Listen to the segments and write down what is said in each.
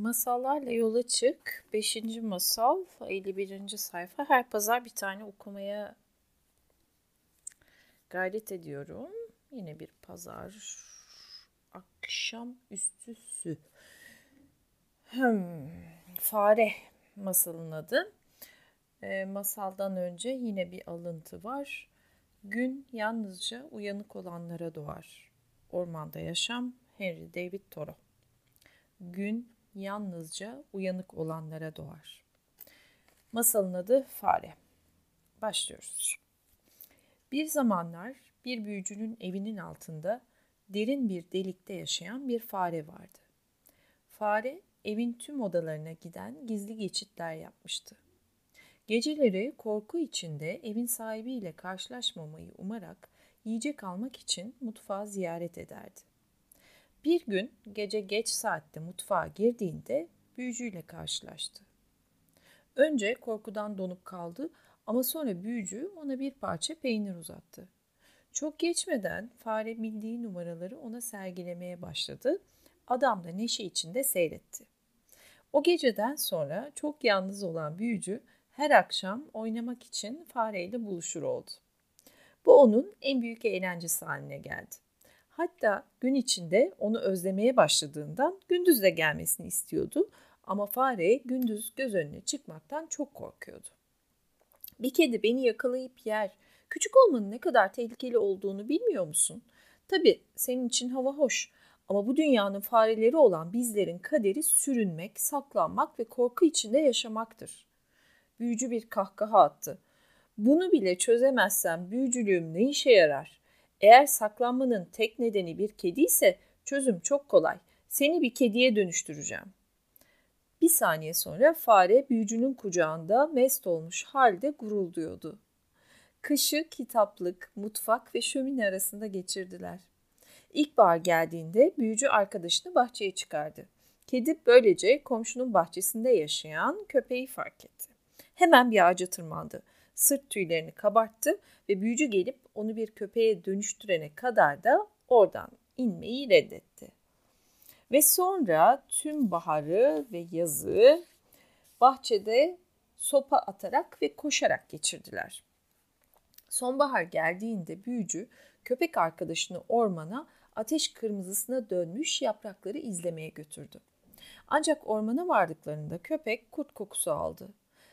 Masallarla yola çık. Beşinci masal 51. sayfa. Her pazar bir tane okumaya gayret ediyorum. Yine bir pazar akşam üstüsü. Hmm, fare masalın adı. E, masaldan önce yine bir alıntı var. Gün yalnızca uyanık olanlara doğar. Ormanda yaşam Henry David Thoreau. Gün yalnızca uyanık olanlara doğar. Masalın adı Fare. Başlıyoruz. Bir zamanlar bir büyücünün evinin altında derin bir delikte yaşayan bir fare vardı. Fare evin tüm odalarına giden gizli geçitler yapmıştı. Geceleri korku içinde evin sahibiyle karşılaşmamayı umarak yiyecek almak için mutfağı ziyaret ederdi. Bir gün gece geç saatte mutfağa girdiğinde büyücüyle karşılaştı. Önce korkudan donup kaldı ama sonra büyücü ona bir parça peynir uzattı. Çok geçmeden fare bildiği numaraları ona sergilemeye başladı. Adam da neşe içinde seyretti. O geceden sonra çok yalnız olan büyücü her akşam oynamak için fareyle buluşur oldu. Bu onun en büyük eğlencesi haline geldi. Hatta gün içinde onu özlemeye başladığından gündüz de gelmesini istiyordu ama fare gündüz göz önüne çıkmaktan çok korkuyordu. Bir kedi beni yakalayıp yer. Küçük olmanın ne kadar tehlikeli olduğunu bilmiyor musun? Tabii senin için hava hoş ama bu dünyanın fareleri olan bizlerin kaderi sürünmek, saklanmak ve korku içinde yaşamaktır. Büyücü bir kahkaha attı. Bunu bile çözemezsem büyücülüğüm ne işe yarar? Eğer saklanmanın tek nedeni bir kedi ise çözüm çok kolay. Seni bir kediye dönüştüreceğim. Bir saniye sonra fare büyücünün kucağında mest olmuş halde gurulduyordu. Kışı kitaplık, mutfak ve şömine arasında geçirdiler. İlkbahar geldiğinde büyücü arkadaşını bahçeye çıkardı. Kedi böylece komşunun bahçesinde yaşayan köpeği fark etti. Hemen bir ağaca tırmandı sırt tüylerini kabarttı ve büyücü gelip onu bir köpeğe dönüştürene kadar da oradan inmeyi reddetti. Ve sonra tüm baharı ve yazı bahçede sopa atarak ve koşarak geçirdiler. Sonbahar geldiğinde büyücü köpek arkadaşını ormana ateş kırmızısına dönmüş yaprakları izlemeye götürdü. Ancak ormana vardıklarında köpek kurt kokusu aldı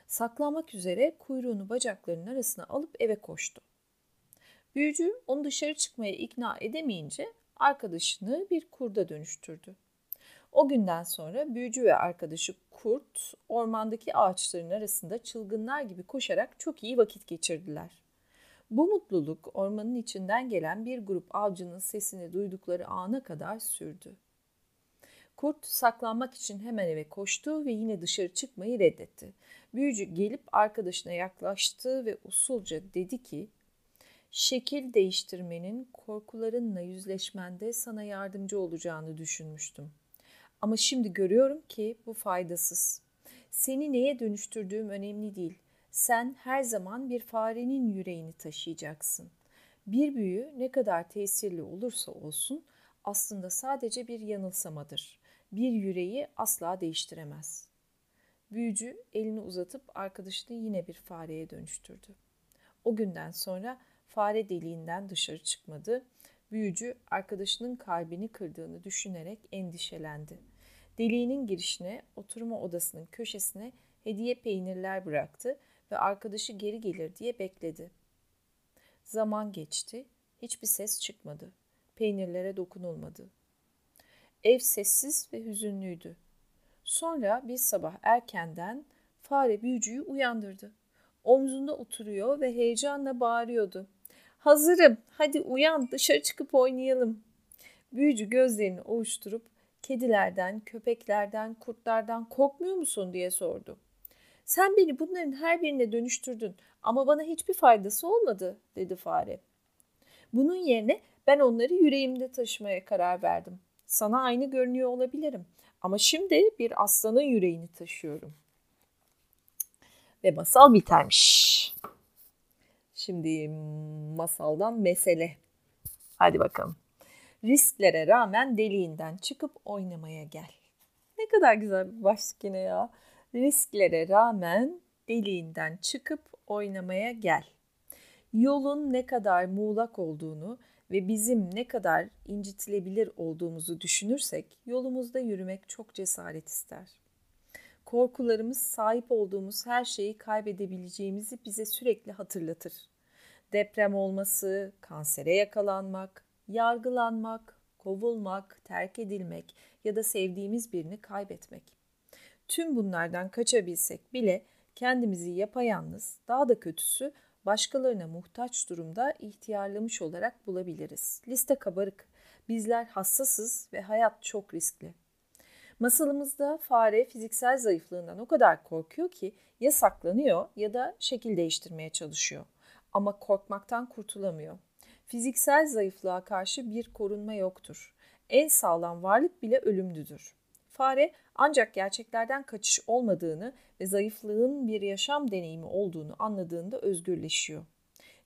saklanmak üzere kuyruğunu bacaklarının arasına alıp eve koştu. Büyücü onu dışarı çıkmaya ikna edemeyince arkadaşını bir kurda dönüştürdü. O günden sonra büyücü ve arkadaşı kurt ormandaki ağaçların arasında çılgınlar gibi koşarak çok iyi vakit geçirdiler. Bu mutluluk ormanın içinden gelen bir grup avcının sesini duydukları ana kadar sürdü. Kurt saklanmak için hemen eve koştu ve yine dışarı çıkmayı reddetti. Büyücü gelip arkadaşına yaklaştı ve usulca dedi ki, şekil değiştirmenin korkularınla yüzleşmende sana yardımcı olacağını düşünmüştüm. Ama şimdi görüyorum ki bu faydasız. Seni neye dönüştürdüğüm önemli değil. Sen her zaman bir farenin yüreğini taşıyacaksın. Bir büyü ne kadar tesirli olursa olsun aslında sadece bir yanılsamadır. Bir yüreği asla değiştiremez.'' Büyücü elini uzatıp arkadaşını yine bir fareye dönüştürdü. O günden sonra fare deliğinden dışarı çıkmadı. Büyücü arkadaşının kalbini kırdığını düşünerek endişelendi. Deliğinin girişine, oturma odasının köşesine hediye peynirler bıraktı ve arkadaşı geri gelir diye bekledi. Zaman geçti, hiçbir ses çıkmadı. Peynirlere dokunulmadı. Ev sessiz ve hüzünlüydü. Sonra bir sabah erkenden fare büyücüyü uyandırdı. Omzunda oturuyor ve heyecanla bağırıyordu. Hazırım, hadi uyan dışarı çıkıp oynayalım. Büyücü gözlerini ovuşturup kedilerden, köpeklerden, kurtlardan korkmuyor musun diye sordu. Sen beni bunların her birine dönüştürdün ama bana hiçbir faydası olmadı dedi fare. Bunun yerine ben onları yüreğimde taşımaya karar verdim. Sana aynı görünüyor olabilirim ama şimdi bir aslanın yüreğini taşıyorum. Ve masal bitermiş. Şimdi masaldan mesele. Hadi bakalım. Risklere rağmen deliğinden çıkıp oynamaya gel. Ne kadar güzel bir başlık yine ya. Risklere rağmen deliğinden çıkıp oynamaya gel. Yolun ne kadar muğlak olduğunu ve bizim ne kadar incitilebilir olduğumuzu düşünürsek yolumuzda yürümek çok cesaret ister. Korkularımız sahip olduğumuz her şeyi kaybedebileceğimizi bize sürekli hatırlatır. Deprem olması, kansere yakalanmak, yargılanmak, kovulmak, terk edilmek ya da sevdiğimiz birini kaybetmek. Tüm bunlardan kaçabilsek bile kendimizi yapayalnız, daha da kötüsü başkalarına muhtaç durumda ihtiyarlamış olarak bulabiliriz. Liste kabarık. Bizler hassasız ve hayat çok riskli. Masalımızda fare fiziksel zayıflığından o kadar korkuyor ki ya saklanıyor ya da şekil değiştirmeye çalışıyor. Ama korkmaktan kurtulamıyor. Fiziksel zayıflığa karşı bir korunma yoktur. En sağlam varlık bile ölümlüdür. Fare ancak gerçeklerden kaçış olmadığını ve zayıflığın bir yaşam deneyimi olduğunu anladığında özgürleşiyor.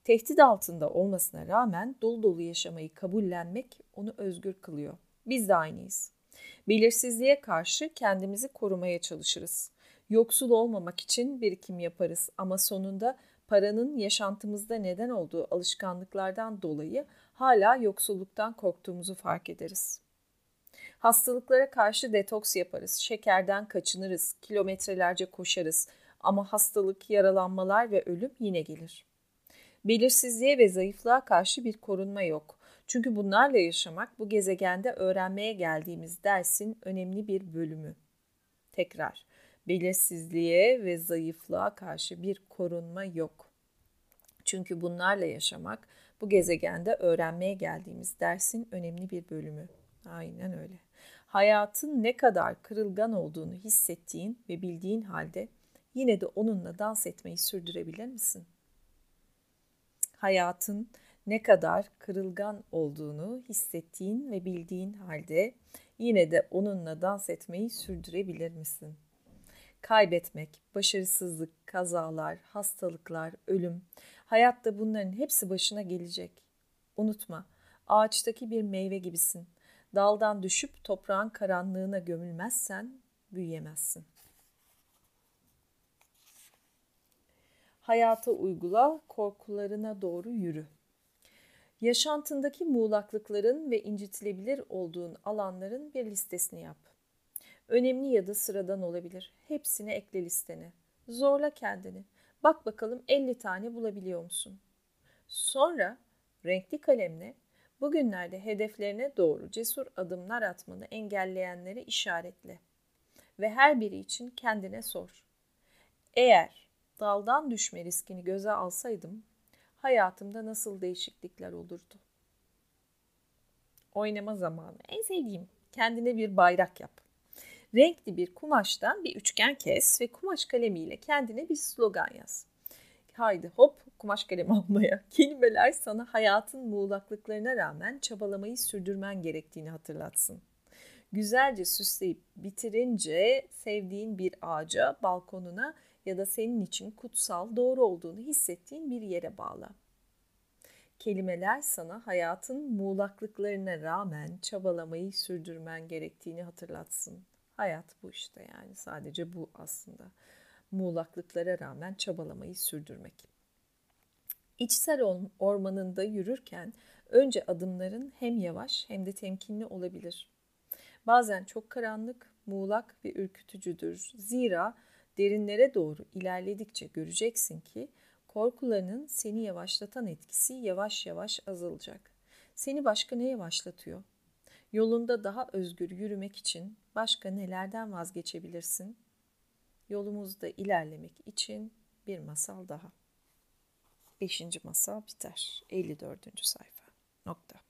Tehdit altında olmasına rağmen dolu dolu yaşamayı kabullenmek onu özgür kılıyor. Biz de aynıyız. Belirsizliğe karşı kendimizi korumaya çalışırız. Yoksul olmamak için birikim yaparız ama sonunda paranın yaşantımızda neden olduğu alışkanlıklardan dolayı hala yoksulluktan korktuğumuzu fark ederiz. Hastalıklara karşı detoks yaparız, şekerden kaçınırız, kilometrelerce koşarız ama hastalık, yaralanmalar ve ölüm yine gelir. Belirsizliğe ve zayıflığa karşı bir korunma yok. Çünkü bunlarla yaşamak bu gezegende öğrenmeye geldiğimiz dersin önemli bir bölümü. Tekrar, belirsizliğe ve zayıflığa karşı bir korunma yok. Çünkü bunlarla yaşamak bu gezegende öğrenmeye geldiğimiz dersin önemli bir bölümü. Aynen öyle. Hayatın ne kadar kırılgan olduğunu hissettiğin ve bildiğin halde yine de onunla dans etmeyi sürdürebilir misin? Hayatın ne kadar kırılgan olduğunu hissettiğin ve bildiğin halde yine de onunla dans etmeyi sürdürebilir misin? Kaybetmek, başarısızlık, kazalar, hastalıklar, ölüm, hayatta bunların hepsi başına gelecek. Unutma, ağaçtaki bir meyve gibisin. Daldan düşüp toprağın karanlığına gömülmezsen büyüyemezsin. Hayata uygula, korkularına doğru yürü. Yaşantındaki muğlaklıkların ve incitilebilir olduğun alanların bir listesini yap. Önemli ya da sıradan olabilir. Hepsini ekle listene. Zorla kendini. Bak bakalım 50 tane bulabiliyor musun? Sonra renkli kalemle bugünlerde hedeflerine doğru cesur adımlar atmanı engelleyenleri işaretle. Ve her biri için kendine sor. Eğer daldan düşme riskini göze alsaydım hayatımda nasıl değişiklikler olurdu? Oynama zamanı. En sevdiğim. Kendine bir bayrak yap. Renkli bir kumaştan bir üçgen kes ve kumaş kalemiyle kendine bir slogan yaz. Haydi hop kumaş kalemi almaya. Kelimeler sana hayatın muğlaklıklarına rağmen çabalamayı sürdürmen gerektiğini hatırlatsın. Güzelce süsleyip bitirince sevdiğin bir ağaca, balkonuna ya da senin için kutsal, doğru olduğunu hissettiğin bir yere bağla. Kelimeler sana hayatın muğlaklıklarına rağmen çabalamayı sürdürmen gerektiğini hatırlatsın. Hayat bu işte yani sadece bu aslında. Muğlaklıklara rağmen çabalamayı sürdürmek. İçsel ormanında yürürken önce adımların hem yavaş hem de temkinli olabilir. Bazen çok karanlık, muğlak ve ürkütücüdür. Zira derinlere doğru ilerledikçe göreceksin ki korkularının seni yavaşlatan etkisi yavaş yavaş azalacak. Seni başka ne yavaşlatıyor? Yolunda daha özgür yürümek için başka nelerden vazgeçebilirsin? Yolumuzda ilerlemek için bir masal daha. Beşinci masal biter. 54. sayfa. Nokta.